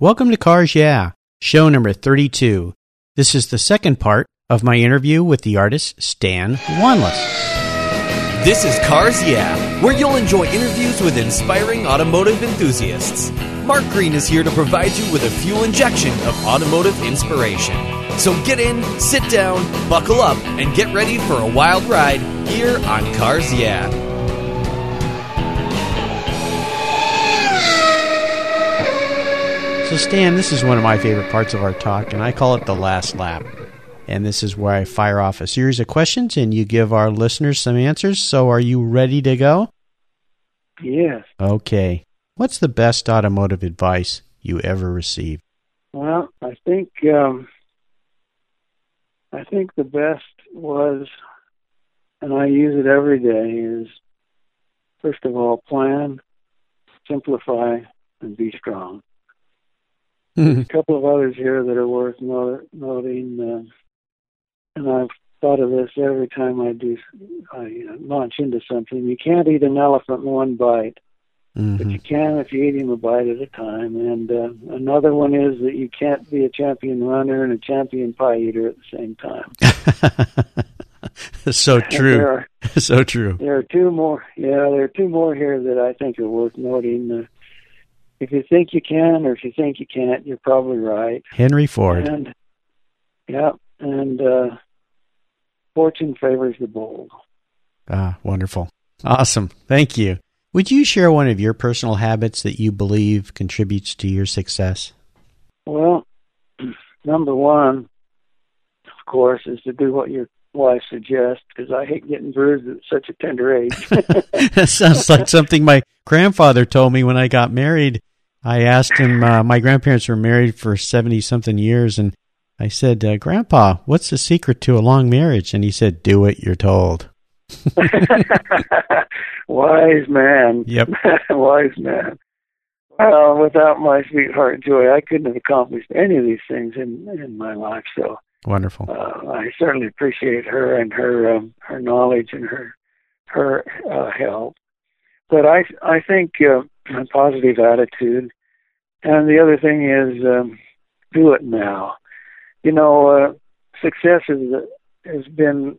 Welcome to Cars Yeah, show number 32. This is the second part of my interview with the artist Stan Wanlass. This is Cars Yeah, where you'll enjoy interviews with inspiring automotive enthusiasts. Mark Green is here to provide you with a fuel injection of automotive inspiration. So get in, sit down, buckle up, and get ready for a wild ride here on Cars Yeah. Stan, this is one of my favorite parts of our talk, and I call it the last lap. And this is where I fire off a series of questions and you give our listeners some answers. So, are you ready to go? Yes. Okay. What's the best automotive advice you ever received? Well, I think um, I think the best was, and I use it every day, is first of all plan, simplify, and be strong. There's a couple of others here that are worth not- noting, uh, and I've thought of this every time I do I uh, launch into something. You can't eat an elephant in one bite, but Mhm. you can if you eat him a bite at a time. And uh, another one is that you can't be a champion runner and a champion pie eater at the same time. so true. are, so true. there are two more. Yeah, there are two more here that I think are worth noting. Uh, if you think you can, or if you think you can't, you're probably right. Henry Ford. And yeah, and uh, fortune favors the bold. Ah, wonderful. Awesome. Thank you. Would you share one of your personal habits that you believe contributes to your success? Well, number one, of course, is to do what your wife suggests because I hate getting bruised at such a tender age. that sounds like something my grandfather told me when I got married. I asked him, uh, my grandparents were married for 70 something years, and I said, uh, Grandpa, what's the secret to a long marriage? And he said, Do what you're told. Wise man. Yep. Wise man. Well, without my sweetheart Joy, I couldn't have accomplished any of these things in in my life. So Wonderful. uh, I certainly appreciate her and her um, her knowledge and her her uh, help. But I I think uh, a positive attitude, and the other thing is um, do it now. You know, uh, success is, has been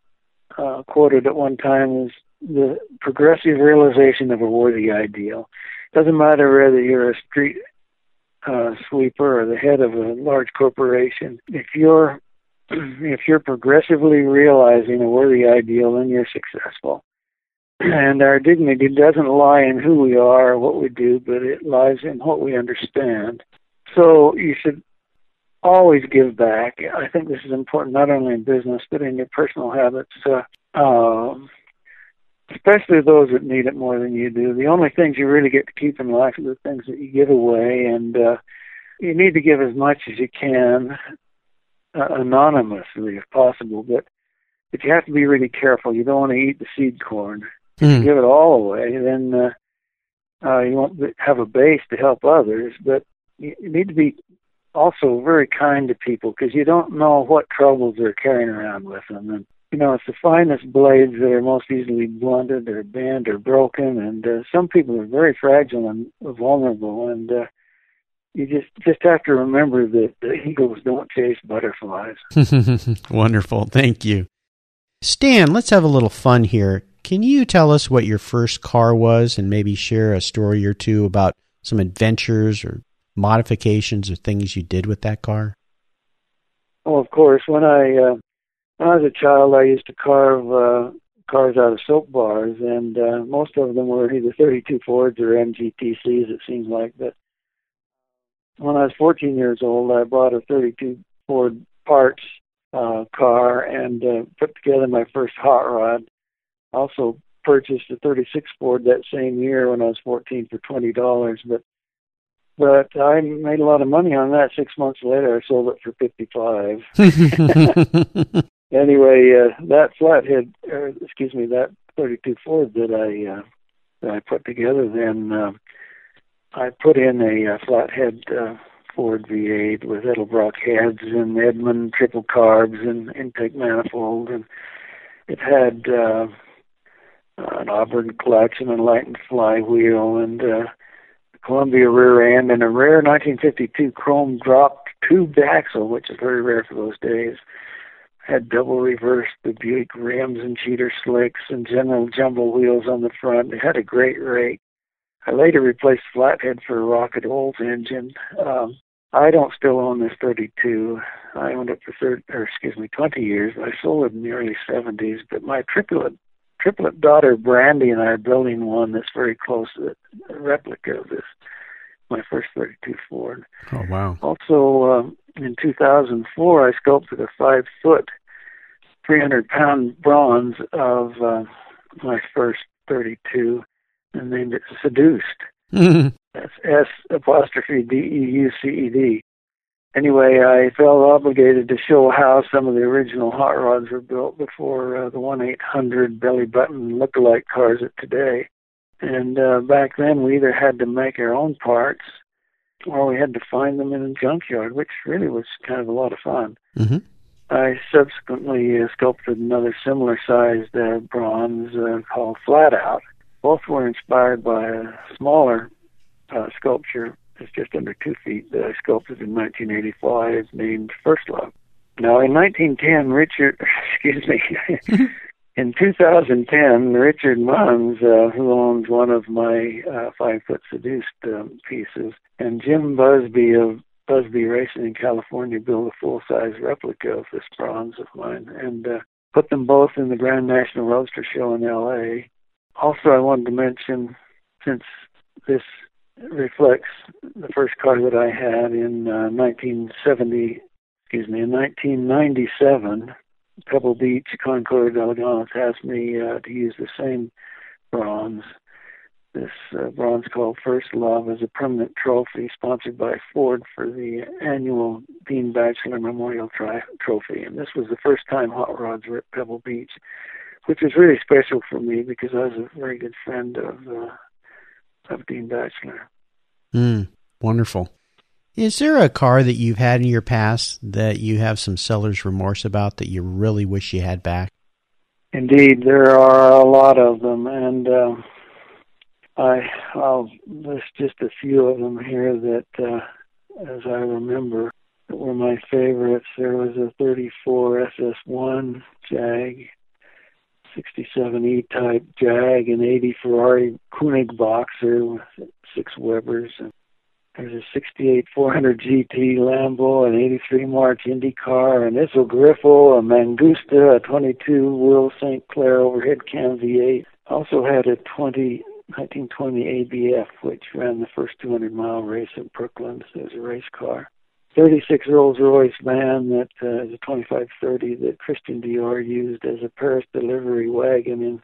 uh, quoted at one time as the progressive realization of a worthy ideal. Doesn't matter whether you're a street uh, sweeper or the head of a large corporation. If you're if you're progressively realizing a worthy ideal, then you're successful. And our dignity doesn't lie in who we are or what we do, but it lies in what we understand. So you should always give back. I think this is important not only in business but in your personal habits. Uh, um, especially those that need it more than you do. The only things you really get to keep in life are the things that you give away, and uh, you need to give as much as you can uh, anonymously if possible. But but you have to be really careful. You don't want to eat the seed corn. Hmm. Give it all away, then uh, uh, you won't have a base to help others. But you, you need to be also very kind to people because you don't know what troubles they're carrying around with them. And you know, it's the finest blades that are most easily blunted or bent or broken. And uh, some people are very fragile and vulnerable. And uh, you just just have to remember that the eagles don't chase butterflies. Wonderful. Thank you. Stan, let's have a little fun here. Can you tell us what your first car was and maybe share a story or two about some adventures or modifications or things you did with that car? Well, of course, when I uh, when I was a child, I used to carve uh, cars out of soap bars, and uh, most of them were either 32 Fords or MGTCs. It seems like, but when I was 14 years old, I bought a 32 Ford parts uh, car and uh, put together my first hot rod. Also purchased a 36 Ford that same year when I was 14 for twenty dollars, but but I made a lot of money on that. Six months later, I sold it for 55 anyway, uh, that flathead, uh, excuse me, that 32 Ford that I uh, that I put together, then uh, I put in a uh, flathead uh, Ford V8 with Edelbrock heads and Edmund triple carbs and intake manifold, and it had uh, an Auburn clutch and a Lighten flywheel and uh, Columbia rear end, and a rare 1952 chrome drop tube axle, which is very rare for those days. Had double reverse the Buick rims and cheater slicks and general jumbo wheels on the front. It had a great rake. I later replaced flathead for a Rocket Olds engine. Um, I don't still own this 32. I owned it for 30, or excuse me, 20 years. I sold it in the early 70s, but my triplet triplet daughter Brandy and I are building one that's very close to a replica of this. My first 32 Ford. Oh wow! Also, um, in 2004, I sculpted a five foot, 300 pound bronze of uh, my first 32 and named it S'Deuced. That's S apostrophe D E U C E D. Anyway, I felt obligated to show how some of the original hot rods were built before uh, the 1 800 belly button look-alike cars of today. And uh, back then, we either had to make our own parts or we had to find them in a junkyard, which really was kind of a lot of fun. Mm-hmm. I subsequently uh, sculpted another similar sized uh, bronze uh, called Flat Out. Both were inspired by a smaller uh, sculpture it's just under two feet that I sculpted in 1985 named First Love. Now, in 1910, Richard, excuse me, in 2010, Richard Munns, uh, who owns one of my uh, five foot S'Deuced um, pieces, and Jim Busby of Busby Racing in California built a full size replica of this bronze of mine and uh, put them both in the Grand National Roadster Show in LA. Also, I wanted to mention, since this reflects the first car that I had in uh, 1970, excuse me, in 1997. Pebble Beach Concours d'Elegance asked me uh, to use the same bronze. This uh, bronze called First Love is a permanent trophy sponsored by Ford for the annual Dean Batchelor Memorial tri- Trophy. And this was the first time hot rods were at Pebble Beach, which was really special for me because I was a very good friend of uh, of Dean Batchelor. Mm, wonderful. Is there a car that you've had in your past that you have some seller's remorse about that you really wish you had back? Indeed, there are a lot of them, and uh, I, I'll list just a few of them here that, uh, as I remember, that were my favorites. There was a 34 SS1 Jag, 67 E-Type Jag, an 80 Ferrari Koenig Boxer with six Webers. And there's a 68 400 GT Lambo, an 83 March Indy car, an Iso Grifo, a Mangusta, a 22 Wills Sainte Claire overhead cam V8. Also had a 20 1920 ABF, which ran the first 200 mile race at Brooklands. Was a race car. 36 Rolls Royce van that uh, is a 2530 that Christian Dior used as a Paris delivery wagon in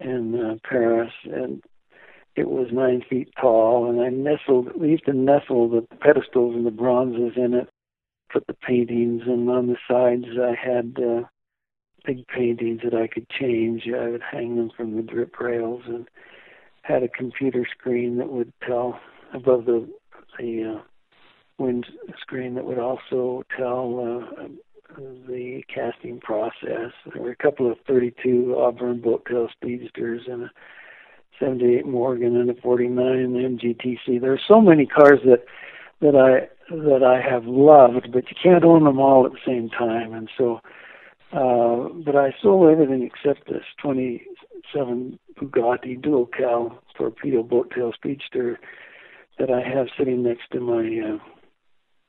in uh, Paris, and it was nine feet tall. And I nestled, we used to nestle the pedestals and the bronzes in it, put the paintings, and on the sides I had uh, big paintings that I could change. I would hang them from the drip rails and had a computer screen that would tell above the the uh, wind screen that would also tell uh, the casting process. There were a couple of 32 Auburn Boattail Speedsters and a 78 Morgan and a 49 MGTC. There are so many cars that that I that I have loved, but you can't own them all at the same time. And so, uh, but I sold everything except this 27 Bugatti dual cowl torpedo Boattail Speedster that I have sitting next to my uh,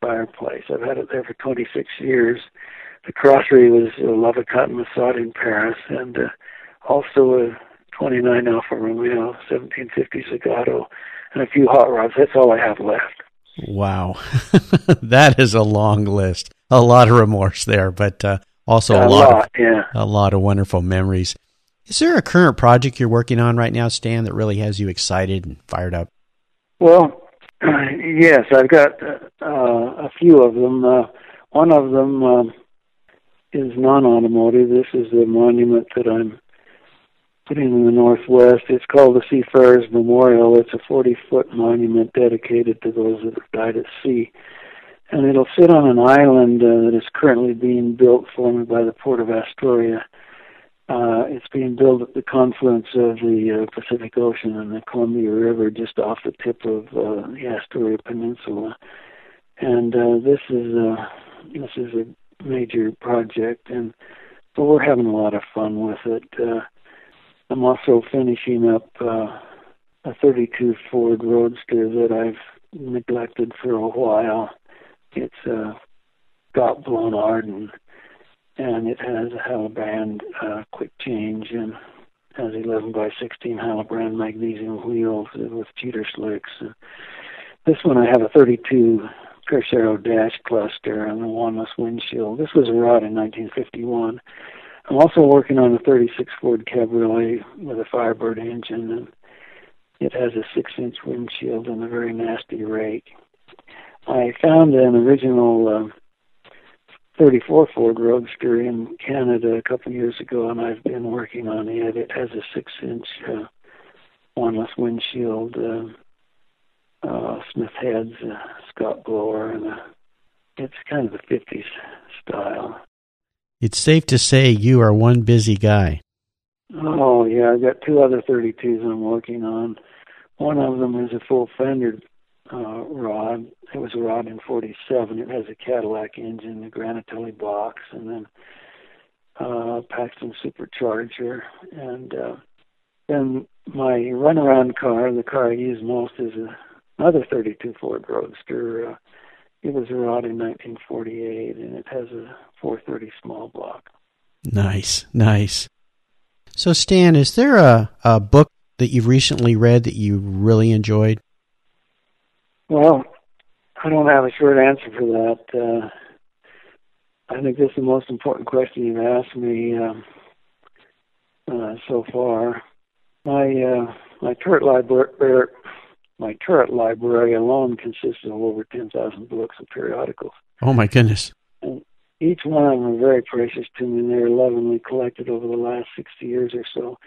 fireplace. I've had it there for 26 years. The carrosserie was a Lavocat Marsaud in Paris, and uh, also a 29 Alfa Romeo 1750 Zagato, and a few hot rods. That's all I have left. Wow, that is a long list. A lot of remorse there, but uh, also a, a lot, lot of, yeah. a lot of wonderful memories. Is there a current project you're working on right now, Stan, that really has you excited and fired up? Well, yes, I've got uh, a few of them. Uh, one of them uh, is non-automotive. This is a monument that I'm putting in the Northwest. It's called the Seafarers Memorial. It's a 40-foot monument dedicated to those that have died at sea. And it'll sit on an island uh, that is currently being built for me by the Port of Astoria. Uh, it's being built at the confluence of the uh, Pacific Ocean and the Columbia River, just off the tip of uh, the Astoria Peninsula. And uh, this is a this is a major project, and but we're having a lot of fun with it. Uh, I'm also finishing up uh, a 32 Ford Roadster that I've neglected for a while. It's uh, got blown Ardun and it has a Halibrand uh, quick change and has 11 by 16 Halibrand magnesium wheels with cheater slicks. And this one I have a 32 Percero dash cluster and a Wanlass windshield. This was a rod in 1951. I'm also working on a 36 Ford Cabriolet with a Firebird engine, and it has a six-inch windshield and a very nasty rake. I found an original uh, 34 Ford Roadster in Canada a couple of years ago, and I've been working on it. It has a six-inch uh, Wanlass windshield, uh, uh, Smith heads, uh, Scott blower, and a, it's kind of the 50s style. It's safe to say you are one busy guy. Oh yeah, I've got two other 32s I'm working on. One of them is a full fendered uh, rod. It was a rod in 47. It has a Cadillac engine, a Granatelli box, and then uh, Paxton supercharger. And uh, then my runaround car, the car I use most, is a, another 32 Ford Roadster. Uh, it was a rod in 1948, and it has a 430 small block. Nice, nice. So, Stan, is there a, a book that you've recently read that you really enjoyed? Well, I don't have a short answer for that. Uh, I think this is the most important question you've asked me um, uh, so far. My uh, my turret library my turret library alone consists of over ten thousand books and periodicals. Oh my goodness! And each one of them are very precious to me, and they're lovingly collected over the last sixty years or so.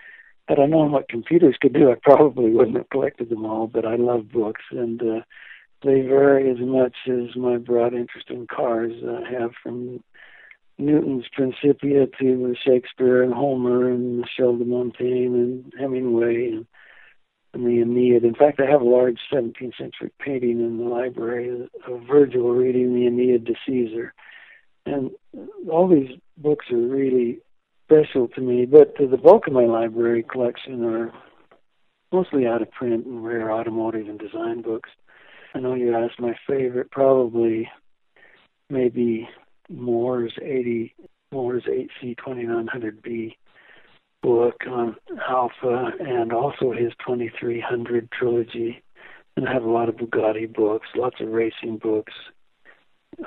Had I known what computers could do, I probably wouldn't have collected them all. But I love books, and uh, they vary as much as my broad interest in cars uh, have from Newton's Principia to Shakespeare and Homer and Michel de Montaigne and Hemingway and, and the Aeneid. In fact, I have a large 17th century painting in the library of Virgil reading the Aeneid to Caesar. And all these books are really special to me, but the bulk of my library collection are mostly out of print and rare automotive and design books. I know you asked my favorite, probably maybe Moore's 80 Moore's 8C 2900B book on Alfa, and also his 2300 trilogy. And I have a lot of Bugatti books, lots of racing books,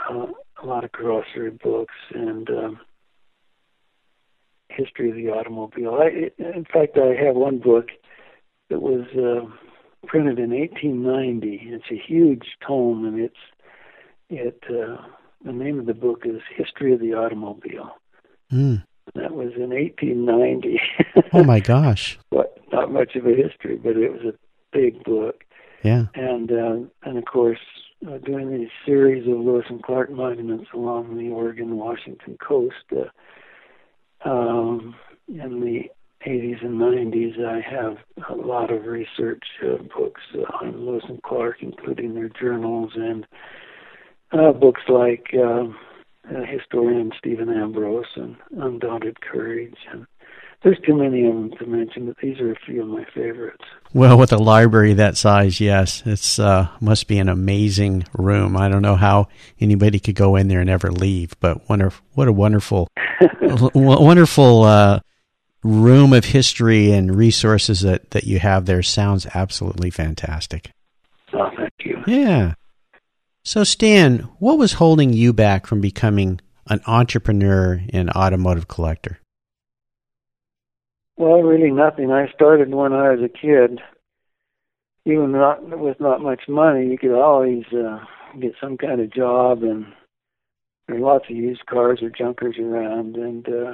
uh, a lot of grocery books, and um, history of the automobile. I, in fact, I have one book that was. Uh, printed in 1890. It's a huge tome, and it's it. Uh, the name of the book is History of the Automobile. Mm. That was in 1890. oh my gosh! But not much of a history, but it was a big book. Yeah. And uh, and of course, uh, doing these series of Lewis and Clark monuments along the Oregon-Washington coast. Uh, um, in the 80s and 90s, I have a lot of research uh, books on Lewis and Clark, including their journals and uh, books like uh, uh, historian Stephen Ambrose and Undaunted Courage. And there's too many of them to mention, but these are a few of my favorites. Well, with a library that size, yes, it's uh, must be an amazing room. I don't know how anybody could go in there and ever leave, but wonder what a wonderful, wonderful. Uh, room of history and resources that, that you have there sounds absolutely fantastic. Oh, thank you. Yeah. So, Stan, what was holding you back from becoming an entrepreneur and automotive collector? Well, really nothing. I started when I was a kid. Even not with not much money, you could always uh, get some kind of job, and there are lots of used cars or junkers around, and uh,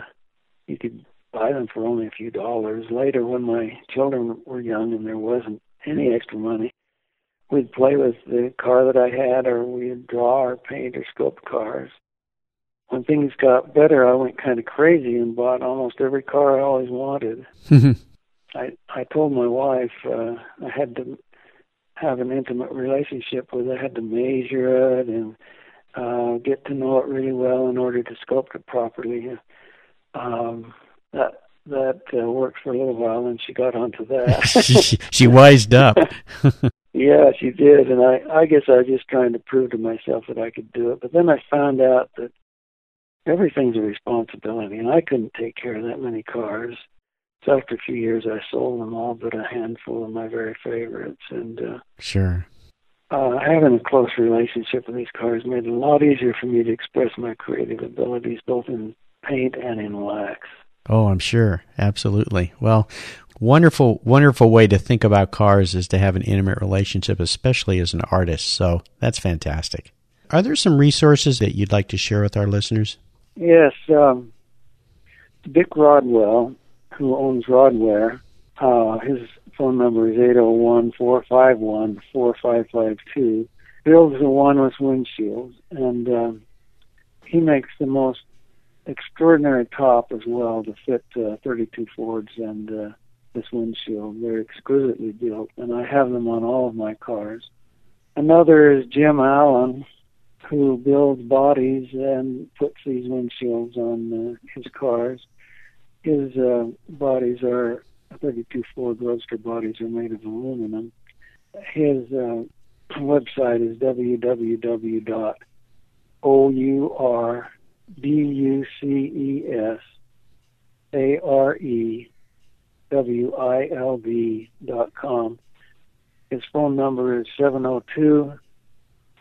you could buy them for only a few dollars. Later, when my children were young and there wasn't any extra money, we'd play with the car that I had, or we'd draw or paint or sculpt cars. when things got better, I went kind of crazy and bought almost every car I always wanted. I I told my wife uh, I had to have an intimate relationship with it. I had to measure it and uh, get to know it really well in order to sculpt it properly. Um, that that uh, worked for a little while, and she got onto that. she, she wised up. yeah, she did, and I I guess I was just trying to prove to myself that I could do it. But then I found out that everything's a responsibility, and I couldn't take care of that many cars. So after a few years, I sold them all but a handful of my very favorites, and uh, sure. Uh, having a close relationship with these cars made it a lot easier for me to express my creative abilities, both in paint and in wax. Oh, I'm sure. Absolutely. Well, wonderful, wonderful way to think about cars is to have an intimate relationship, especially as an artist. So that's fantastic. Are there some resources that you'd like to share with our listeners? Yes. Um, Dick Rodwell, who owns Rodware, uh, his phone number is 801-451-4552, builds the one-with windshields, and um, he makes the most extraordinary top as well to fit uh, 32 Fords and uh, this windshield. They're exquisitely built, and I have them on all of my cars. Another is Jim Allen, who builds bodies and puts these windshields on uh, his cars. His uh, bodies are 32 Ford Roadster bodies are made of aluminum. His uh, website is www.ourbucerewilv.com. His phone number is 702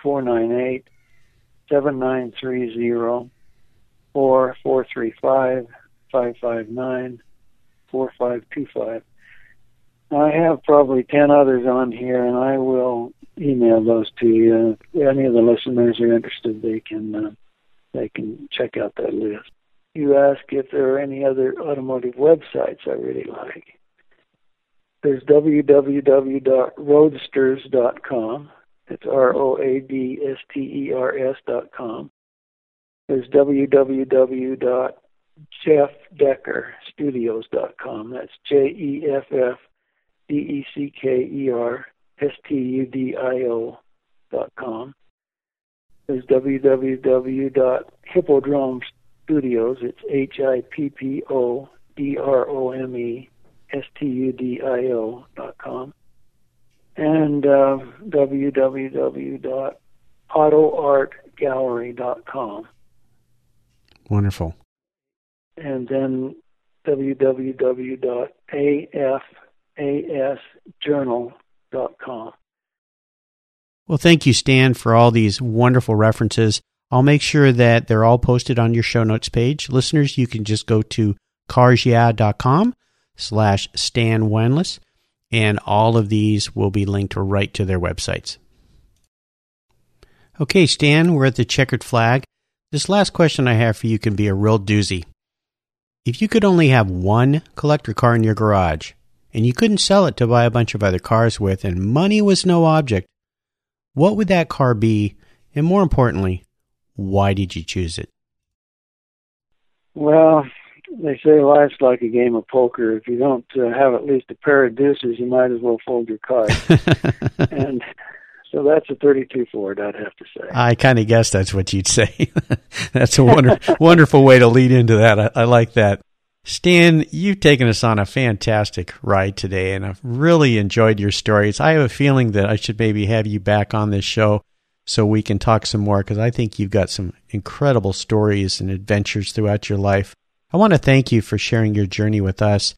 498 7930 or 435 559 4525. I have probably 10 others on here, and I will email those to you. If any of the listeners are interested, they can uh, they can check out that list. You ask if there are any other automotive websites I really like. There's www.roadsters.com. It's R O A D S T E R S dot com. There's www.jeffdeckerstudios.com. That's J E F F D E C K E R S T U D I O dot com. There's www.hippodrome studios. It's H I P P O D R O M E S T U D I O dot com and uh, www.autoartgallery.com. Wonderful. And then www.afasjournal.com. Well, thank you, Stan, for all these wonderful references. I'll make sure that they're all posted on your show notes page. Listeners, you can just go to carsyeah.com slash Stan Wanless and all of these will be linked right to their websites. Okay, Stan, we're at the checkered flag. This last question I have for you can be a real doozy. If you could only have one collector car in your garage, and you couldn't sell it to buy a bunch of other cars with, and money was no object, what would that car be? And more importantly, why did you choose it? Well, they say life's like a game of poker. If you don't uh, have at least a pair of deuces, you might as well fold your cards. and so that's a 32 Ford, I'd have to say. I kind of guess that's what you'd say. that's a wonder, wonderful way to lead into that. I, I like that. Stan, you've taken us on a fantastic ride today, and I've really enjoyed your stories. I have a feeling that I should maybe have you back on this show so we can talk some more because I think you've got some incredible stories and adventures throughout your life. I want to thank you for sharing your journey with us.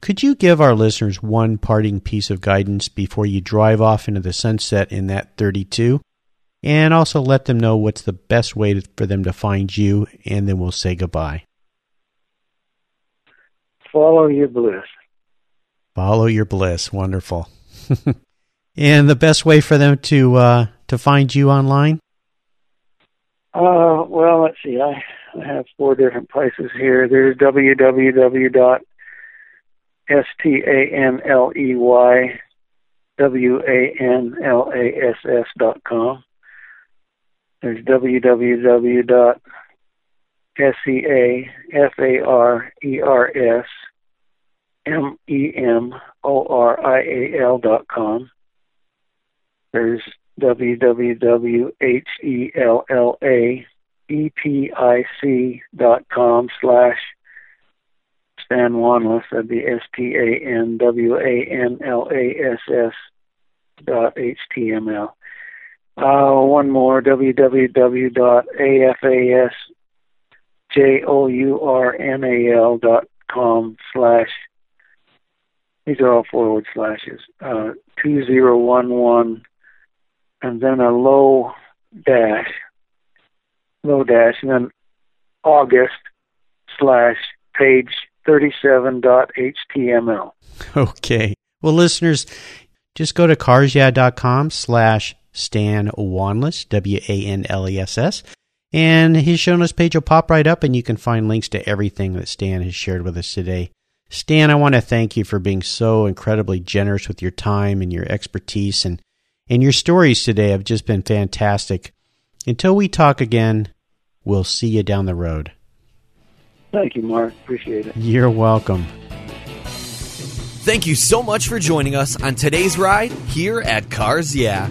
Could you give our listeners one parting piece of guidance before you drive off into the sunset in that 32? And also let them know what's the best way for them to find you, and then we'll say goodbye. Follow your bliss. Follow your bliss. Wonderful. and the best way for them to uh, to find you online? Uh, well, let's see. I I have four different places here. There's www.stanleywanlass dot com. There's www S C A F A R E R S M E M O R I A L dot com. There's www.hellaepic dot com slash Stan Wanlass. That'd be S T A N W A N L A S S dot html. Uh, one more www.afasjournal dot com slash these are all forward slashes uh, two zero one one and then a low dash low dash and then August slash page thirty seven dot html. Okay. Well, listeners, just go to carsyeah.com slash Stan Wanless, W-A-N-L-E-S-S, and his show notes page will pop right up and you can find links to everything that Stan has shared with us today. Stan, I want to thank you for being so incredibly generous with your time and your expertise and, and your stories today have just been fantastic. Until we talk again, we'll see you down the road. Thank you, Mark. Appreciate it. You're welcome. Thank you so much for joining us on today's ride here at Cars Yeah.